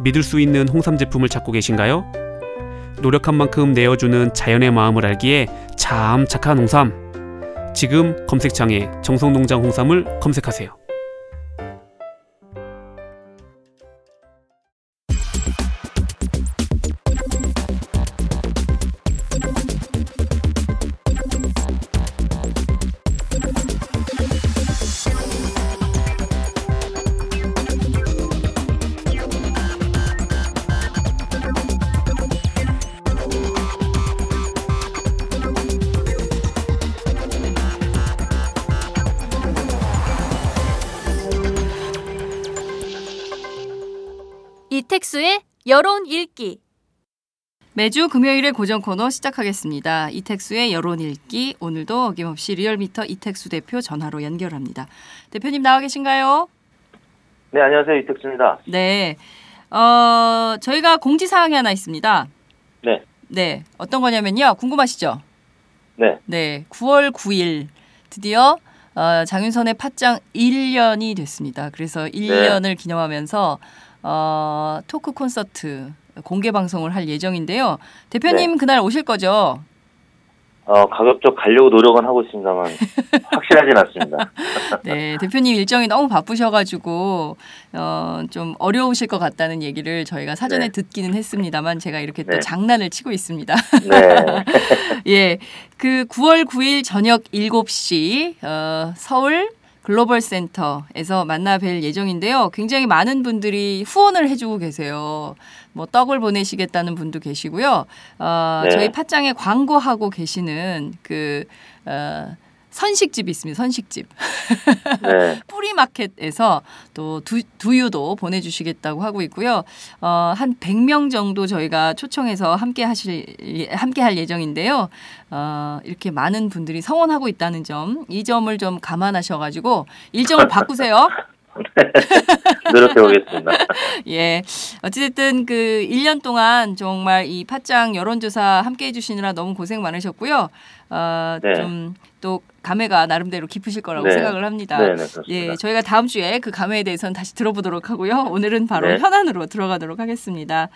믿을 수 있는 홍삼 제품을 찾고 계신가요? 노력한 만큼 내어주는 자연의 마음을 알기에 참 착한 홍삼. 지금 검색창에 정성농장 홍삼을 검색하세요. 이택수의 여론 읽기. 매주 금요일에 고정 코너 시작하겠습니다. 이택수의 여론 읽기. 오늘도 어김없이 리얼미터 이택수 대표 전화로 연결합니다. 대표님 나와 계신가요? 네, 안녕하세요. 이택수입니다. 네. 어, 저희가 공지 사항이 하나 있습니다. 네. 네. 어떤 거냐면요. 궁금하시죠? 네. 네. 9월 9일 드디어 어, 장윤선의 팟짱 1년이 됐습니다. 그래서 1년을 기념하면서 어, 토크 콘서트 공개 방송을 할 예정인데요. 대표님 그날 오실 거죠? 어, 가급적 가려고 노력은 하고 있습니다만 확실하진 않습니다. 네, 대표님 일정이 너무 바쁘셔가지고 어, 좀 어려우실 것 같다는 얘기를 저희가 사전에 네. 듣기는 했습니다만 제가 이렇게 또 네. 장난을 치고 있습니다. 네. 예, 그 9월 9일 저녁 7시 어, 서울 글로벌 센터에서 만나 뵐 예정인데요. 굉장히 많은 분들이 후원을 해주고 계세요. 뭐 떡을 보내시겠다는 분도 계시고요. 어, 네. 저희 팟짱에 광고하고 계시는 그 어, 선식집이 있습니다. 선식집. 네. 뿌리마켓에서 또 두, 두유도 보내주시겠다고 하고 있고요. 어, 한 100명 정도 저희가 초청해서 함께 하실, 예- 함께 할 예정인데요. 어, 이렇게 많은 분들이 성원하고 있다는 점, 이 점을 좀 감안하셔가지고 일정을 바꾸세요. 노력해 보겠습니다. 예. 어찌됐든 그 1년 동안 정말 이 팟짱 여론조사 함께 해주시느라 너무 고생 많으셨고요. 어, 네. 좀또 감회가 나름대로 깊으실 거라고 네. 생각을 합니다. 네, 네. 예, 저희가 다음 주에 그 감회에 대해서는 다시 들어보도록 하고요. 오늘은 바로 네. 현안으로 들어가도록 하겠습니다.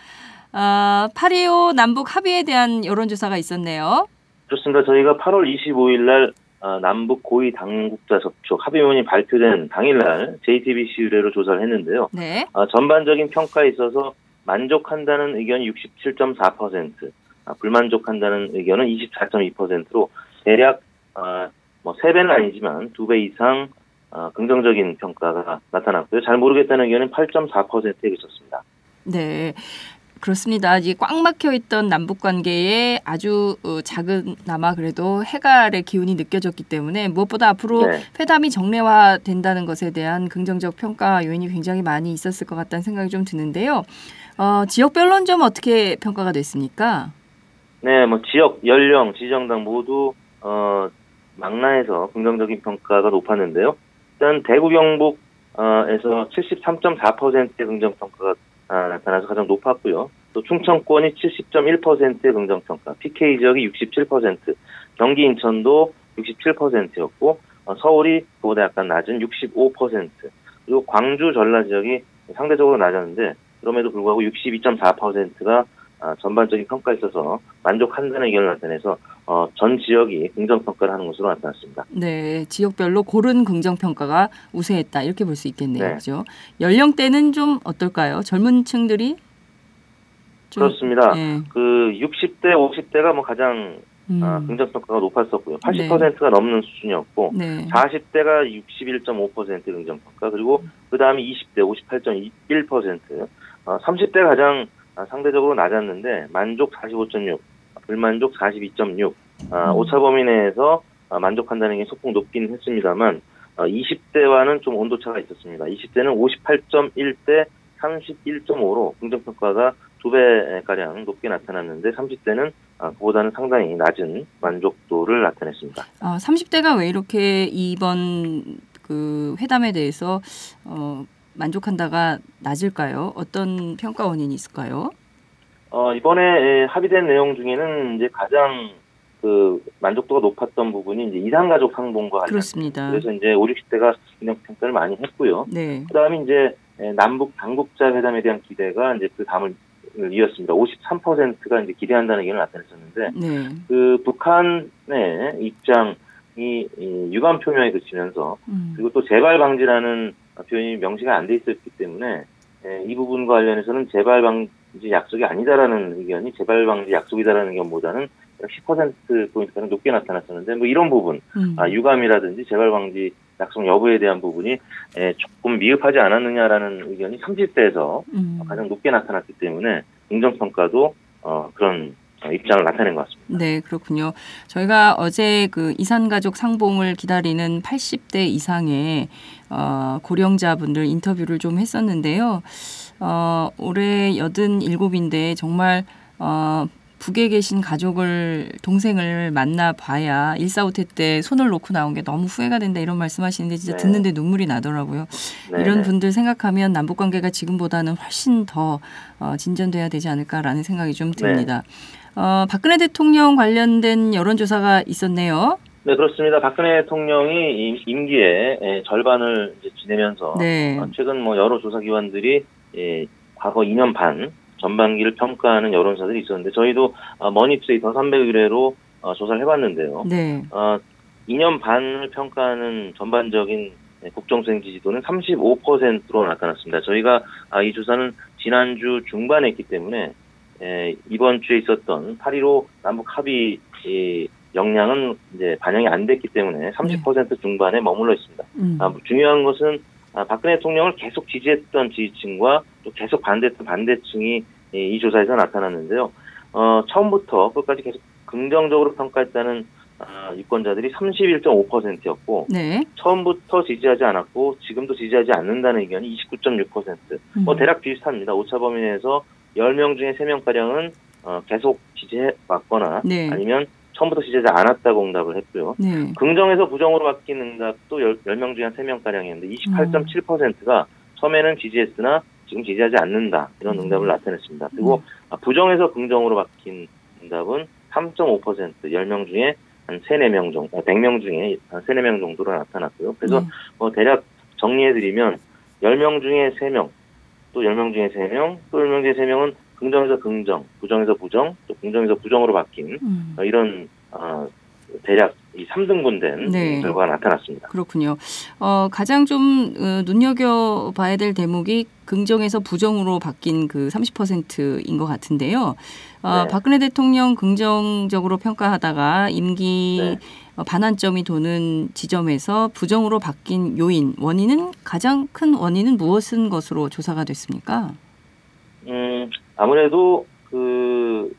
아, 8.25 남북 합의에 대한 여론조사가 있었네요. 좋습니다. 저희가 8월 25일 날 어, 남북 고위 당국자 접촉 합의문이 발표된 당일날 JTBC 의뢰로 조사를 했는데요. 네. 어, 전반적인 평가에 있어서 만족한다는 의견이 67.4%, 아, 불만족한다는 의견은 24.2%로 대략 어, 뭐 3배는 아니지만 2배 이상 어, 긍정적인 평가가 나타났고요. 잘 모르겠다는 의견은 8.4%에 그쳤습니다. 네. 그렇습니다. 이게 꽉 막혀 있던 남북 관계에 아주 어, 작은 나마 그래도 해갈의 기운이 느껴졌기 때문에 무엇보다 앞으로 네. 회담이 정례화 된다는 것에 대한 긍정적 평가 요인이 굉장히 많이 있었을 것 같다는 생각이 좀 드는데요. 어, 지역별로는 좀 어떻게 평가가 됐습니까? 네, 뭐 지역, 연령, 지정당 모두 어, 망라해서 긍정적인 평가가 높았는데요. 일단 대구 경북에서 73.4%의 긍정 평가가 아, 나타나서 가장 높았고요. 또 충청권이 70.1%의 긍정 평가, PK 지역이 67%, 경기 인천도 67%였고 어, 서울이 그보다 약간 낮은 65%, 그리고 광주 전라 지역이 상대적으로 낮았는데 그럼에도 불구하고 62.4%가 아, 전반적인 평가에 있어서 만족한다는 의견을 나타내서 어, 전 지역이 긍정 평가를 하는 것으로 나타났습니다. 네, 지역별로 고른 긍정 평가가 우세했다 이렇게 볼 수 있겠네요. 네. 그죠? 연령대는 좀 어떨까요? 젊은 층들이 좀- 그렇습니다. 예. 그 60대, 50대가 뭐 가장 음, 아, 긍정 평가가 높았었고요. 80%가 넘는 수준이었고 네. 40대가 61.5% 긍정 평가 그리고 그 다음에 20대 58.1%, 어, 30대 가장 아, 상대적으로 낮았는데 만족 45.6, 불만족 42.6, 아, 음. 오차 범위 내에서 아, 만족한다는 게 소폭 높긴 했습니다만 어, 20대와는 좀 온도차가 있었습니다. 20대는 58.1 대 31.5로 긍정 평가가 두 배가량 높게 나타났는데 30대는 아, 그보다는 상당히 낮은 만족도를 나타냈습니다. 아, 30대가 왜 이렇게 이번 그 회담에 대해서 어, 만족한다가 낮을까요? 어떤 평가 원인이 있을까요? 어, 이번에 에, 합의된 내용 중에는 이제 가장 그 만족도가 높았던 부분이 이제 이상가족 상봉과 관련. 그렇습니다. 그래서 이제 5, 60대가 긍정 평가를 많이 했고요. 네. 그다음에 이제 에, 남북 당국자 회담에 대한 기대가 이제 그 다음을 이었습니다. 53%가 이제 기대한다는 의견을 나타냈었는데 네. 그 북한의 입장이 이 유감 표명에 그치면서 음. 그리고 또 재발 방지라는 표현이 명시가 안 돼 있었기 때문에 에, 이 부분과 관련해서는 재발 방지 약속이 아니다라는 의견이 재발 방지 약속이다라는 의견보다는 10% 포인트가 높게 나타났었는데 뭐 이런 부분 음. 아, 유감이라든지 재발 방지 약속 여부에 대한 부분이 에, 조금 미흡하지 않았느냐라는 의견이 30대에서 음. 가장 높게 나타났기 때문에 긍정 평가도 어, 그런 어, 입장을 나타낸 것 같습니다. 네, 그렇군요. 저희가 어제 그 이산가족 상봉을 기다리는 80대 이상의 어, 고령자분들 인터뷰를 좀 했었는데요. 어, 올해 87인데 정말 어, 북에 계신 가족을 동생을 만나 봐야 일사후퇴 때 손을 놓고 나온 게 너무 후회가 된다 이런 말씀하시는데 진짜 네. 듣는데 눈물이 나더라고요. 네, 이런 네. 분들 생각하면 남북 관계가 지금보다는 훨씬 더 어, 진전돼야 되지 않을까라는 생각이 좀 듭니다. 어, 박근혜 대통령 관련된 여론조사가 있었네요. 네, 그렇습니다. 박근혜 대통령이 임- 임기의 에, 절반을 지내면서 네. 어, 최근 뭐 여러 조사기관들이 예, 과거 2년 반 전반기를 평가하는 여론조사들이 있었는데 저희도 어, 머니투데이 더 300의뢰로 어, 조사를 해봤는데요. 네. 어, 2년 반을 평가하는 전반적인 예, 국정수행 지지도는 35%로 나타났습니다. 저희가 아, 이 조사는 지난주 중반에 했기 때문에 에, 이번 주에 있었던 8.15 남북 합의 이 역량은 이제 반영이 안 됐기 때문에 30% 중반에 머물러 있습니다. 음. 아, 중요한 것은 아, 박근혜 대통령을 계속 지지했던 지지층과 또 계속 반대했던 반대층이 이, 이 조사에서 나타났는데요. 어, 처음부터 끝까지 계속 긍정적으로 평가했다는 아, 유권자들이 31.5%였고 네. 처음부터 지지하지 않았고 지금도 지지하지 않는다는 의견이 29.6%. 뭐 음. 대략 비슷합니다. 오차 범위 내에서 10명 중에 3명가량은 어, 계속 지지해 왔거나 네. 아니면 처음부터 지지하지 않았다고 응답을 했고요. 네. 긍정에서 부정으로 바뀐 응답도 10, 명 중에 한 3명가량이었는데 28.7%가 처음에는 지지했으나 지금 지지하지 않는다. 이런 음. 응답을 나타냈습니다. 그리고 아, 부정에서 긍정으로 바뀐 응답은 3.5% 10명 중에 한 3, 4명 정도, 100명 중에 한 3, 4명 정도로 나타났고요. 그래서 네. 뭐 대략 정리해드리면 10명 중에 3명, 또 10명 중에 3명, 또 10명 중에 3명은 긍정에서 긍정, 부정에서 부정, 또 긍정에서 부정으로 바뀐 음. 어, 이런 어, 대략 이 3등분 된 네. 결과가 나타났습니다. 그렇군요. 어, 가장 좀 어, 눈여겨봐야 될 대목이 긍정에서 부정으로 바뀐 그 30%인 것 같은데요. 어, 네. 박근혜 대통령 긍정적으로 평가하다가 임기 네. 어, 반환점이 도는 지점에서 부정으로 바뀐 요인, 원인은 가장 큰 원인은 무엇인 것으로 조사가 됐습니까? 음, 아무래도 그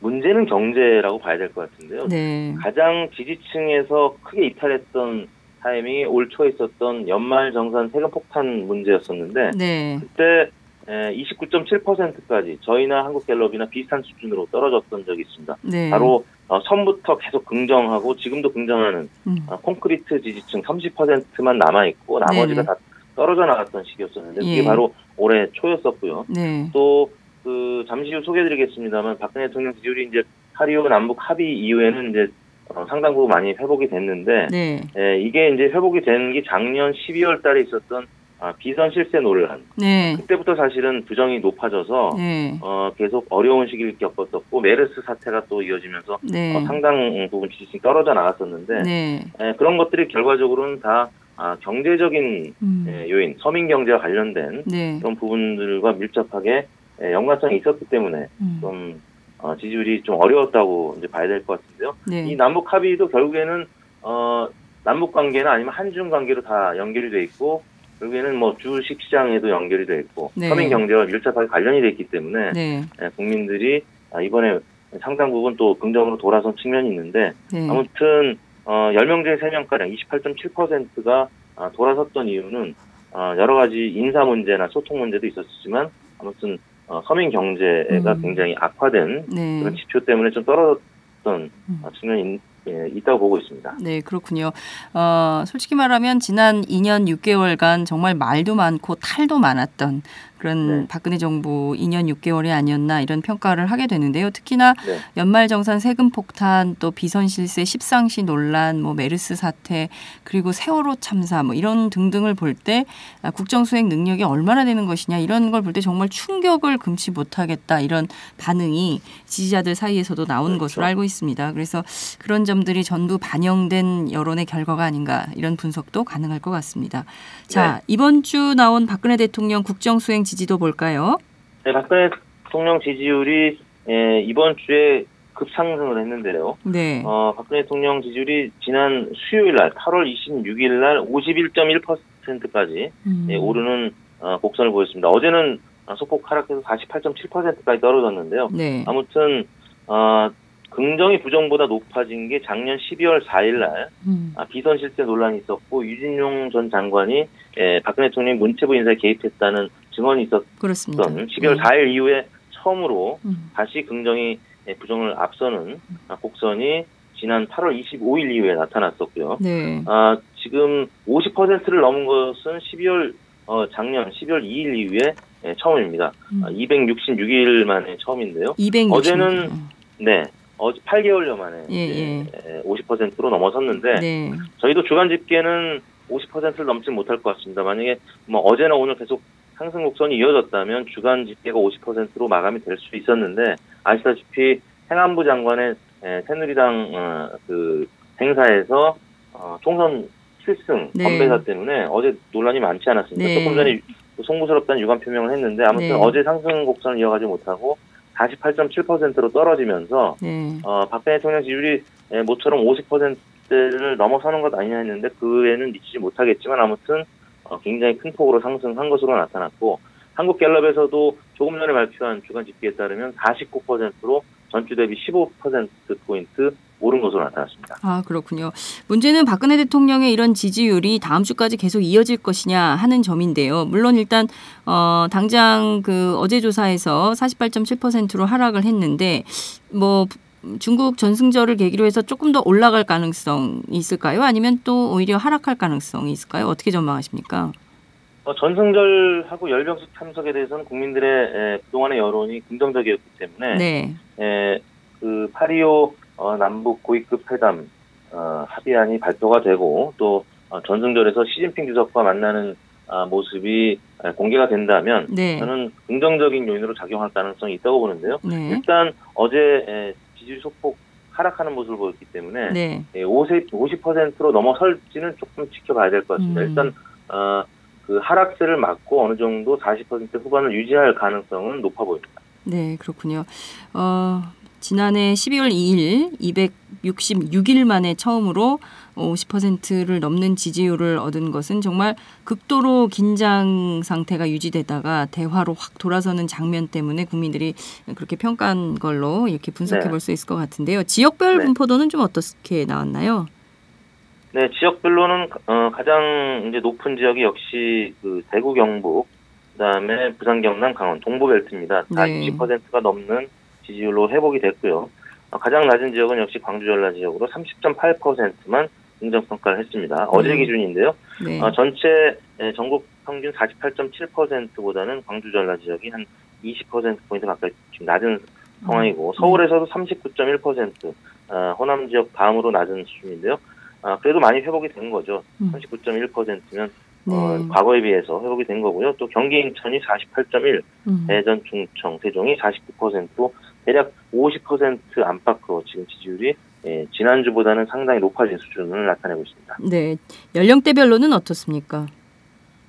문제는 경제라고 봐야 될 것 같은데요. 네. 가장 지지층에서 크게 이탈했던 타이밍이 올 초에 있었던 연말 정산 세금 폭탄 문제였었는데 네. 그때 29.7%까지 저희나 한국갤럽이나 비슷한 수준으로 떨어졌던 적이 있습니다. 네. 바로 어, 선부터 계속 긍정하고 지금도 긍정하는 음. 어, 콘크리트 지지층 30%만 남아 있고 나머지가 네네. 다 떨어져 나갔던 시기였었는데 그게 예. 바로 올해 초였었고요. 네. 또 그 잠시 후 소개해드리겠습니다만 박근혜 대통령 지지율이 이제 8.25 남북 합의 이후에는 이제 어, 상당 부분 많이 회복이 됐는데 네. 예, 이게 이제 회복이 된 게 작년 12월 달에 있었던 아, 비선 실세 논란 네. 그때부터 사실은 부정이 높아져서 네. 어, 계속 어려운 시기를 겪었었고 메르스 사태가 또 이어지면서 네. 어, 상당 부분 지지층이 떨어져 나갔었는데 네. 예, 그런 것들이 결과적으로는 다 아, 경제적인 음. 예, 요인, 서민 경제와 관련된 네. 그런 부분들과 밀접하게 예, 연관성이 있었기 때문에 음. 좀 어, 지지율이 좀 어려웠다고 이제 봐야 될 것 같은데요. 네. 이 남북 합의도 결국에는 어, 남북 관계나 아니면 한중 관계로 다 연결이 돼 있고 결국에는 뭐 주식 시장에도 연결이 돼 있고 네. 서민 경제와 밀접하게 관련이 돼 있기 때문에 네. 예, 국민들이 아, 이번에 상당 부분 또 긍정으로 돌아선 측면이 있는데 네. 아무튼 어, 10명 중에 3명가량 28.7%가 아, 돌아섰던 이유는 어, 여러 가지 인사 문제나 소통 문제도 있었지만 아무튼 어, 서민 경제가 음. 굉장히 악화된 네. 그런 지표 때문에 좀 떨어졌던 음. 어, 측면이 예, 있다고 보고 있습니다. 네, 그렇군요. 어, 솔직히 말하면 지난 2년 6개월간 정말 말도 많고 탈도 많았던 그런 네. 박근혜 정부 2년 6개월이 아니었나 이런 평가를 하게 되는데요. 특히나 네. 연말정산 세금 폭탄, 또 비선 실세 십상시 논란, 뭐 메르스 사태, 그리고 세월호 참사 뭐 이런 등등을 볼때 아, 국정 수행 능력이 얼마나 되는 것이냐 이런 걸 볼 때 정말 충격을 금치 못하겠다 이런 반응이 지지자들 사이에서도 나온 그렇죠. 것으로 알고 있습니다. 그래서 그런 점들이 전부 반영된 여론의 결과가 아닌가 이런 분석도 가능할 것 같습니다. 자 이번 주 나온 박근혜 대통령 국정 수행 지지도 볼까요? 네, 박근혜 대통령 지지율이 예, 이번 주에 급상승을 했는데요. 네. 어, 박근혜 대통령 지지율이 지난 수요일 날 8월 26일 날 51.1%까지 음. 예, 오르는 어, 곡선을 보였습니다. 어제는 어, 소폭 하락해서 48.7%까지 떨어졌는데요. 네. 아무튼 어, 긍정이 부정보다 높아진 게 작년 12월 4일 날 음. 아, 비선 실세 논란이 있었고 유진용 전 장관이 예, 박근혜 대통령이 문체부 인사에 개입했다는 증언이 있었던 그렇습니다. 12월 네. 4일 이후에 처음으로 음. 다시 긍정이 예, 부정을 앞서는 아, 곡선이 지난 8월 25일 이후에 나타났었고요. 네. 아, 지금 50%를 넘은 것은 12월 어, 작년 12월 2일 이후에 예, 처음입니다. 음. 아, 260일 만에 처음인데요. 260. 어제는 네, 어제 8개월여 만에 예, 예, 50%로 넘어섰는데 네. 저희도 주간 집계는 50%를 넘지 못할 것 같습니다. 만약에 뭐 어제나 오늘 계속 상승 곡선이 이어졌다면 주간 집계가 50%로 마감이 될 수 있었는데 아시다시피 행안부 장관의 에, 새누리당 어, 그 행사에서 어, 총선 필승 네. 건배사 때문에 어제 논란이 많지 않았습니까? 네. 조금 전에 송구스럽다는 유감 표명을 했는데 아무튼 네. 어제 상승 곡선을 이어가지 못하고 48.7%로 떨어지면서 네. 어, 박근혜 대통령 지지율이 예, 모처럼 50%를 넘어서는 것 아니냐 했는데 그에는 미치지 못하겠지만 아무튼 어, 굉장히 큰 폭으로 상승한 것으로 나타났고 한국갤럽에서도 조금 전에 발표한 주간 집계에 따르면 49%로 전주 대비 15%포인트 오른 것으로 나타났습니다. 아, 그렇군요. 문제는 박근혜 대통령의 이런 지지율이 다음 주까지 계속 이어질 것이냐 하는 점인데요. 물론 일단 어 당장 그 어제 조사에서 48.7%로 하락을 했는데 뭐 중국 전승절을 계기로 해서 조금 더 올라갈 가능성이 있을까요? 아니면 또 오히려 하락할 가능성이 있을까요? 어떻게 전망하십니까? 어, 전승절하고 열병식 참석에 대해서는 국민들의 에, 그동안의 여론이 긍정적이었기 때문에 네. 에, 그 파리오 어, 남북 고위급 회담 어, 합의안이 발표가 되고 또 어, 전승절에서 시진핑 주석과 만나는 아, 모습이 에, 공개가 된다면 네. 저는 긍정적인 요인으로 작용할 가능성이 있다고 보는데요. 네. 일단 어제 에, 지지율 소폭 하락하는 모습을 보였기 때문에 네. 예, 50, 50%로 넘어설지는 조금 지켜봐야 될 것 같습니다. 음. 일단 어, 그 하락세를 막고 어느 정도 40% 후반을 유지할 가능성은 높아 보입니다. 네, 그렇군요. 어, 지난해 12월 2일 166일 만에 처음으로 50%를 넘는 지지율을 얻은 것은 정말 극도로 긴장 상태가 유지되다가 대화로 확 돌아서는 장면 때문에 국민들이 그렇게 평가한 걸로 이렇게 분석해 네. 볼수 있을 것 같은데요. 지역별 네. 분포도는 좀 어떻게 나왔나요? 네, 지역별로는 어, 가장 이제 높은 지역이 역시 그 대구 경북, 그다음에 부산 경남 강원 동부벨트입니다. 다 네. 60%가 넘는 지지율로 회복이 됐고요. 어, 가장 낮은 지역은 역시 광주 전라 지역으로 30.8%만 긍정 평가를 했습니다. 어제 네. 기준인데요. 네. 어, 전체 에, 전국 평균 48.7%보다는 광주 전라 지역이 한 20% 포인트 가까이 지금 낮은 상황이고 서울에서도 39.1% 어, 호남 지역 다음으로 낮은 수준인데요. 아, 그래도 많이 회복이 된 거죠. 음. 39.1%면 네. 어, 과거에 비해서 회복이 된 거고요. 또 경기 인천이 48.1, 음. 대전, 충청, 세종이 49%로 대략 50% 안팎으로 지금 지지율이 예, 지난주보다는 상당히 높아진 수준을 나타내고 있습니다. 네. 연령대별로는 어떻습니까?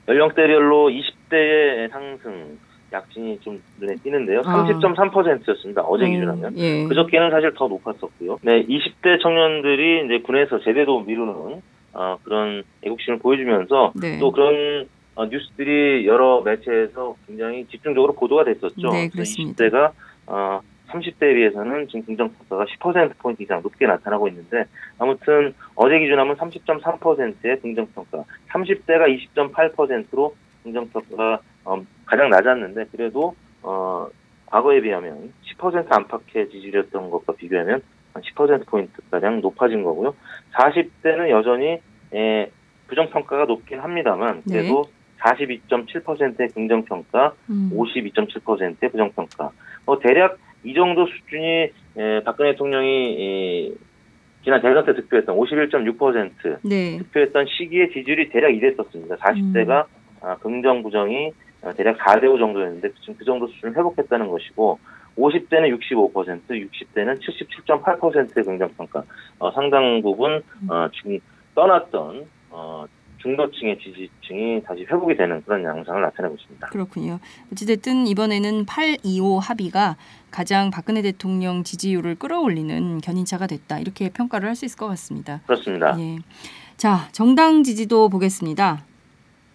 연령대별로 20대의 상승 약진이 좀 눈에 띄는데요. 아. 30.3%였습니다. 어제 기준하면. 예. 그저께는 사실 더 높았었고요. 네, 20대 청년들이 이제 군에서 제대도 미루는 어, 그런 애국심을 보여주면서 네. 또 그런 어, 뉴스들이 여러 매체에서 굉장히 집중적으로 보도가 됐었죠. 네, 그래서 그렇습니다. 20대가 어, 30대에 비해서는 지금 긍정 평가가 10%포인트 이상 높게 나타나고 있는데 아무튼 어제 기준하면 30.3%의 긍정 평가, 30대가 20.8%로 긍정 평가가 어, 가장 낮았는데 그래도 어, 과거에 비하면 10% 안팎의 지지율이었던 것과 비교하면 한 10%포인트 가량 높아진 거고요. 40대는 여전히 에, 부정 평가가 높긴 합니다만 그래도 42.7%의 긍정 평가, 음. 52.7%의 부정 평가. 뭐 대략 이 정도 수준이 에, 박근혜 대통령이 이, 지난 대선 때 득표했던 51.6% 네. 득표했던 시기의 지지율이 대략 이랬었습니다. 40대가 아, 긍정 부정이 어, 대략 4대 5 정도였는데 지금 그 정도 수준을 회복했다는 것이고 50대는 65%, 60대는 77.8%의 긍정평가. 어, 상당 부분 어, 지금 떠났던 어, 중도층의 지지층이 다시 회복이 되는 그런 양상을 나타내고 있습니다. 그렇군요. 어찌됐든 이번에는 825 합의가 가장 박근혜 대통령 지지율을 끌어올리는 견인차가 됐다. 이렇게 평가를 할 수 있을 것 같습니다. 그렇습니다. 예. 자, 정당 지지도 보겠습니다.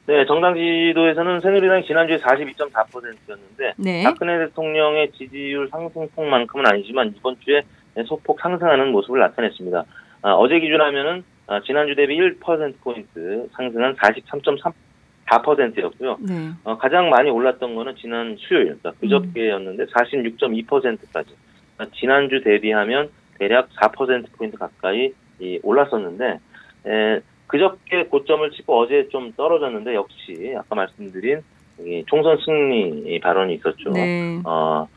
네, 정당 지지도에서는 새누리당이 지난주에 42.4%였는데 네. 박근혜 대통령의 지지율 상승폭만큼은 아니지만 이번 주에 소폭 상승하는 모습을 나타냈습니다. 아, 어제 기준하면은 아, 지난주 대비 1%포인트 상승한 43.4%였고요. 네. 어, 가장 많이 올랐던 거는 지난 수요일, 그러니까 그저께였는데 46.2%까지. 그러니까 지난주 대비하면 대략 4%포인트 가까이 이, 올랐었는데, 에, 그저께 고점을 치고 어제 좀 떨어졌는데 역시 아까 말씀드린 이 총선 승리 발언이 있었죠. 네. 어,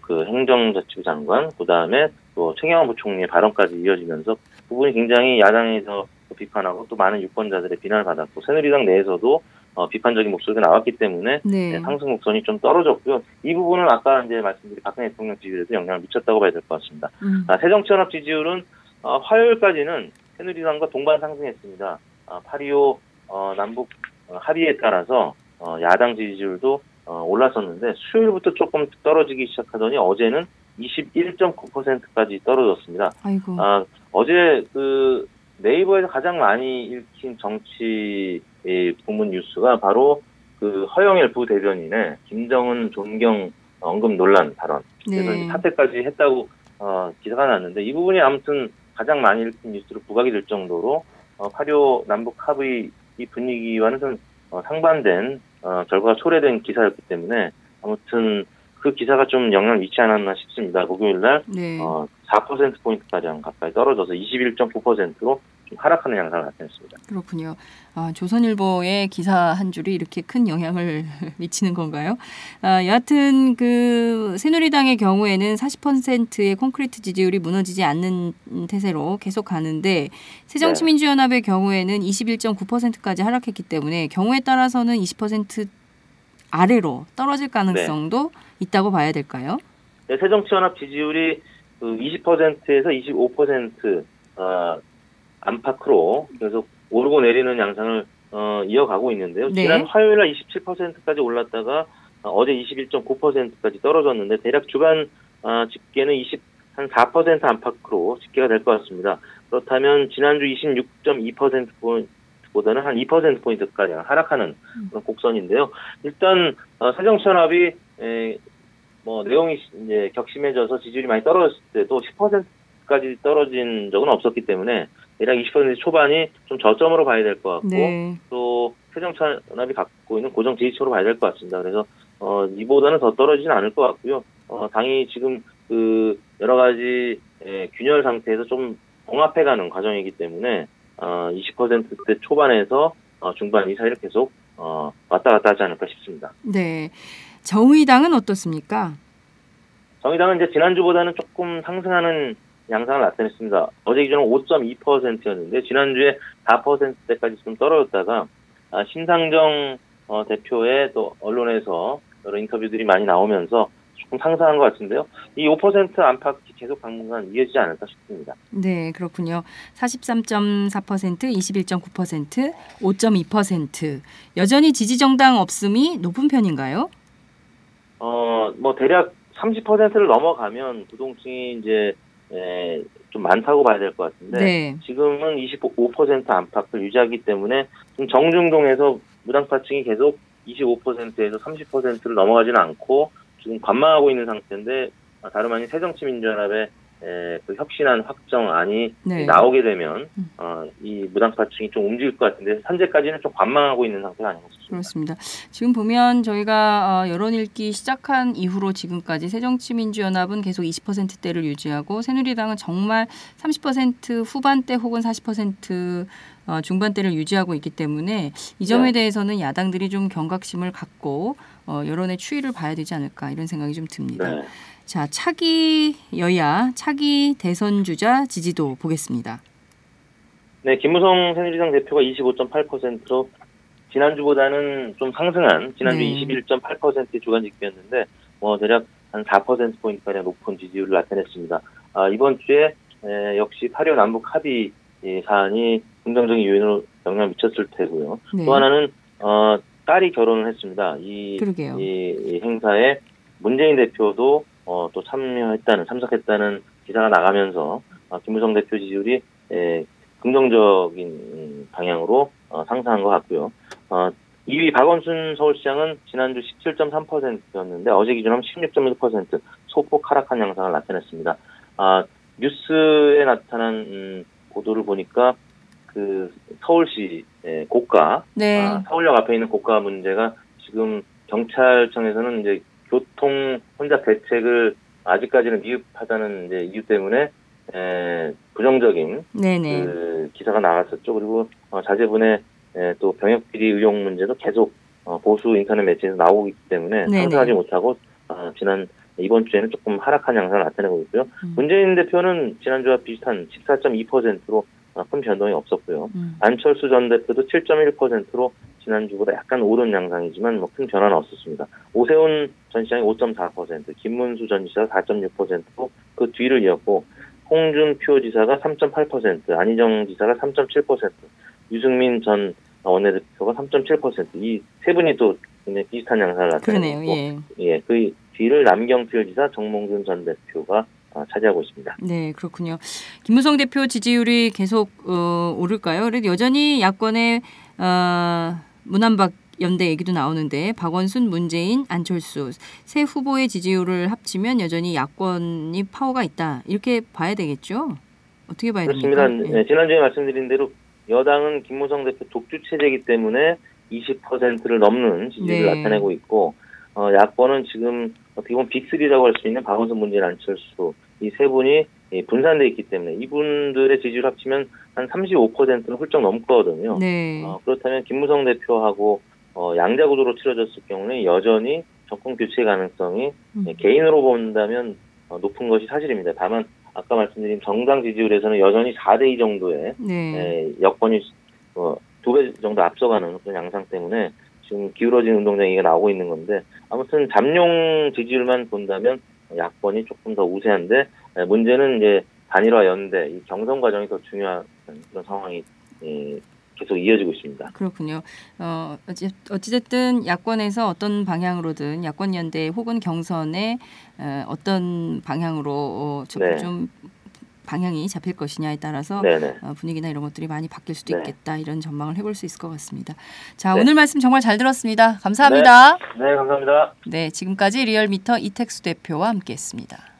그 행정자치부 장관, 그 다음에 또 최경환 부총리의 발언까지 이어지면서 부분이 굉장히 야당에서 비판하고 또 많은 유권자들의 비난을 받았고 새누리당 내에서도 어, 비판적인 목소리가 나왔기 때문에 네. 네, 상승 곡선이 좀 떨어졌고요. 이 부분은 아까 이제 말씀드린 박근혜 대통령 지지율에도 영향을 미쳤다고 봐야 될 것 같습니다. 음. 아, 새정치연합 지지율은 어, 화요일까지는 새누리당과 동반 상승했습니다. 아, 8.25 어, 남북 어, 합의에 따라서 어, 야당 지지율도 어, 올랐었는데 수요일부터 조금 떨어지기 시작하더니 어제는 21.9%까지 떨어졌습니다. 아이고. 아, 어제 그 네이버에서 가장 많이 읽힌 정치 이 부문 뉴스가 바로 그 허영일 부대변인의 김정은 존경 언급 논란 발언. 그래서 네. 사퇴까지 했다고 어, 기사가 났는데 이 부분이 아무튼 가장 많이 읽힌 뉴스로 부각이 될 정도로 어, 8.25 남북 합의 이 분위기와는 좀 어, 상반된 어, 결과가 초래된 기사였기 때문에 아무튼 그 기사가 좀 영향을 미치지 않았나 싶습니다. 목요일 날 네. 어, 4%포인트가량 가까이 떨어져서 21.9%로 좀 하락하는 양상을 나타냈습니다. 그렇군요. 아, 조선일보의 기사 한 줄이 이렇게 큰 영향을 미치는 건가요? 아, 여하튼 그 새누리당의 경우에는 40%의 콘크리트 지지율이 무너지지 않는 태세로 계속 가는데 새정치민주연합의 경우에는 21.9%까지 하락했기 때문에 경우에 따라서는 20% 아래로 떨어질 가능성도 있다고 봐야 될까요? 네, 새정치연합 지지율이 그 20%에서 25% 어, 안팎으로 계속 오르고 내리는 양상을 어, 이어가고 있는데요. 네. 지난 화요일 날 27%까지 올랐다가 어, 어제 21.9%까지 떨어졌는데 대략 주간 어, 집계는 한4% 안팎으로 집계가 될 것 같습니다. 그렇다면 지난주 26.2% 보다는 한 2%포인트까지 하락하는 그런 곡선인데요. 일단 어, 새정치연합이 에, 뭐 내용이 이제 격심해져서 지지율이 많이 떨어졌을 때도 10%까지 떨어진 적은 없었기 때문에 대략 20% 초반이 좀 저점으로 봐야 될 것 같고 네. 또 새정치연합이 갖고 있는 고정 지지층으로 봐야 될 것 같습니다. 그래서 어, 이보다는 더 떨어지진 않을 것 같고요. 어, 당이 지금 그 여러 가지 에, 균열 상태에서 좀 봉합해가는 과정이기 때문에 어, 20%대 초반에서 어, 중반 이 사이를 계속 어, 왔다 갔다 하지 않을까 싶습니다. 네. 정의당은 어떻습니까? 정의당은 이제 지난주보다는 조금 상승하는 양상을 나타냈습니다. 어제 기준은 5.2%였는데 지난주에 4%대까지 좀 떨어졌다가 아, 심상정 어, 대표의 또 언론에서 여러 인터뷰들이 많이 나오면서 조금 상승한 것 같은데요. 이 5% 안팎이 계속 당분간 이어지지 않을까 싶습니다. 네, 그렇군요. 43.4%, 21.9%, 5.2%. 여전히 지지 정당 없음이 높은 편인가요? 어, 뭐 대략 30%를 넘어가면 부동층이 이제 에, 좀 많다고 봐야 될 것 같은데 네. 지금은 25% 안팎을 유지하기 때문에 좀 정중동에서 무당파층이 계속 25%에서 30%를 넘어가지는 않고 지금 관망하고 있는 상태인데 아, 다름 아닌 새정치민주연합의 에, 그 혁신안 확정안이 네. 나오게 되면 음. 어, 이 무당파층이 좀 움직일 것 같은데 현재까지는 좀 관망하고 있는 상태가 아닌가 싶습니다. 그렇습니다. 지금 보면 저희가 어, 여론 읽기 시작한 이후로 지금까지 새정치민주연합은 계속 20%대를 유지하고 새누리당은 정말 30% 후반대 혹은 40% 어, 중반대를 유지하고 있기 때문에 이 점에 네. 대해서는 야당들이 좀 경각심을 갖고 어, 여론의 추이를 봐야 되지 않을까 이런 생각이 좀 듭니다. 네. 자, 차기 여야, 차기 대선 주자 지지도 보겠습니다. 네, 김무성 새누리당 대표가 25.8%로 지난주보다는 좀 상승한 지난주 네. 21.8%의 주간 집계였는데 뭐 대략 한 4% 포인트가량 높은 지지율을 나타냈습니다. 아, 이번 주에 에, 역시 8.25 남북 합의 이 사안이 긍정적인 요인으로 영향을 미쳤을 테고요. 네. 또 하나는 어, 딸이 결혼을 했습니다. 이. 이, 이 행사에 문재인 대표도 어, 또 참여했다는 참석했다는 기사가 나가면서 어, 김무성 대표 지지율이 에, 긍정적인 음, 방향으로 어, 상승한 것 같고요. 어, 2위 박원순 서울시장은 지난주 17.3%였는데 어제 기준하면 16.1% 소폭 하락한 양상을 나타냈습니다. 아, 뉴스에 나타난 음, 보도를 보니까 그 서울시 의 고가 네. 아, 서울역 앞에 있는 고가 문제가 지금 경찰청에서는 이제 교통 혼잡 대책을 아직까지는 미흡하다는 이제 이유 때문에 에, 부정적인. 그 기사가 나갔었죠. 그리고 어, 자제분의 에, 또 병역 비리 의혹 문제도 계속 어, 보수 인터넷 매체에서 나오고 있기 때문에 네네. 상승하지 못하고 어, 지난 이번 주에는 조금 하락한 양상을 나타내고 있고요. 음. 문재인 대표는 지난주와 비슷한 14.2%로 어, 큰 변동이 없었고요. 음. 안철수 전 대표도 7.1%로 지난주보다 약간 오른 양상이지만 뭐 큰 변화는 없었습니다. 오세훈 전 시장이 5.4%, 김문수 전 지사가 4.6%로 그 뒤를 이었고 홍준표 지사가 3.8%, 안희정 지사가 3.7%, 유승민 전 원내대표가 3.7%이 세 분이 또 굉장히 비슷한 양상을. 나타내고 예. 예, 그 뒤를 남경필 지사, 정몽준 전 대표가 어, 차지하고 있습니다. 네, 그렇군요. 김무성 대표 지지율이 계속 어, 오를까요? 그래도 여전히 야권의 어, 문한박 연대 얘기도 나오는데 박원순, 문재인, 안철수 세 후보의 지지율을 합치면 여전히 야권이 파워가 있다 이렇게 봐야 되겠죠? 어떻게 봐야 그렇습니다. 됩니까? 네, 지난주에 말씀드린 대로 여당은 김무성 대표 독주 체제이기 때문에 20%를 넘는 지지를 네. 나타내고 있고 어, 야권은 지금 어떻게 보면 빅3라고 할 수 있는 박원순, 문재인, 안철수 이 세 분이 이 분산돼 있기 때문에 이분들의 지지를 합치면 한 35%는 훌쩍 넘거든요. 네. 어, 그렇다면 김무성 대표하고 어, 양자 구도로 치러졌을 경우는 여전히 정권 교체 가능성이 음. 예, 개인으로 본다면 어, 높은 것이 사실입니다. 다만 아까 말씀드린 정당 지지율에서는 여전히 4대2 정도의 네. 에, 여권이 어, 두배 정도 앞서가는 그런 양상 때문에 지금 기울어진 운동장 얘기가 나오고 있는 건데 아무튼 잠룡 지지율만 본다면 야권이 조금 더 우세한데 에, 문제는 이제 단일화 연대 이 경선 과정이 더 중요한 그런 상황이 예, 계속 이어지고 있습니다. 그렇군요. 어, 어찌, 어찌됐든 야권에서 어떤 방향으로든 야권 연대 혹은 경선에 어, 어떤 방향으로 어, 좀, 네. 좀 방향이 잡힐 것이냐에 따라서 네네. 어, 분위기나 이런 것들이 많이 바뀔 수도 네. 있겠다 이런 전망을 해볼 수 있을 것 같습니다. 자 네. 오늘 말씀 정말 잘 들었습니다. 감사합니다. 네, 감사합니다. 네, 지금까지 리얼미터 이택수 대표와 함께했습니다.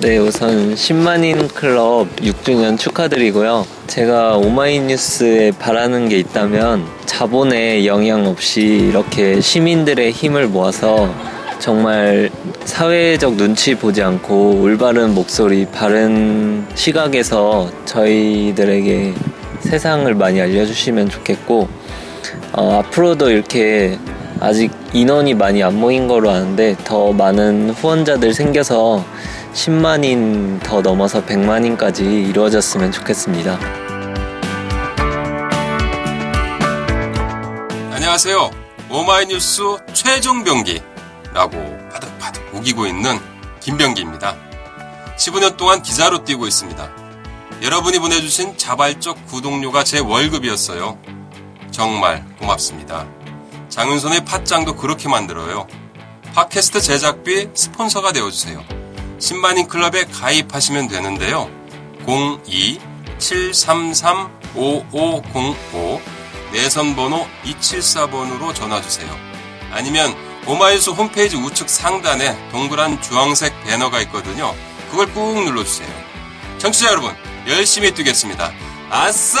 네, 우선 10만인 클럽 6주년 축하드리고요. 제가 오마이뉴스에 바라는 게 있다면 자본의 영향 없이 이렇게 시민들의 힘을 모아서 정말 사회적 눈치 보지 않고 올바른 목소리, 바른 시각에서 저희들에게 세상을 많이 알려주시면 좋겠고, 어, 앞으로도 이렇게 아직 인원이 많이 안 모인 거로 아는데 더 많은 후원자들 생겨서 10만인 더 넘어서 100만인까지 이루어졌으면 좋겠습니다. 안녕하세요. 오마이뉴스 최종 병기 라고 바득바득 우기고 있는 김병기입니다. 15년 동안 기자로 뛰고 있습니다. 여러분이 보내주신 자발적 구독료가 제 월급이었어요. 정말 고맙습니다. 장윤선의 팟짱도 그렇게 만들어요. 팟캐스트 제작비 스폰서가 되어주세요. 10만인 클럽에 가입하시면 되는데요. 02-733-5505 내선번호 274번으로 전화주세요. 아니면 오마이뉴스 홈페이지 우측 상단에 동그란 주황색 배너가 있거든요. 그걸 꾹 눌러주세요. 청취자 여러분, 열심히 뛰겠습니다. 아싸!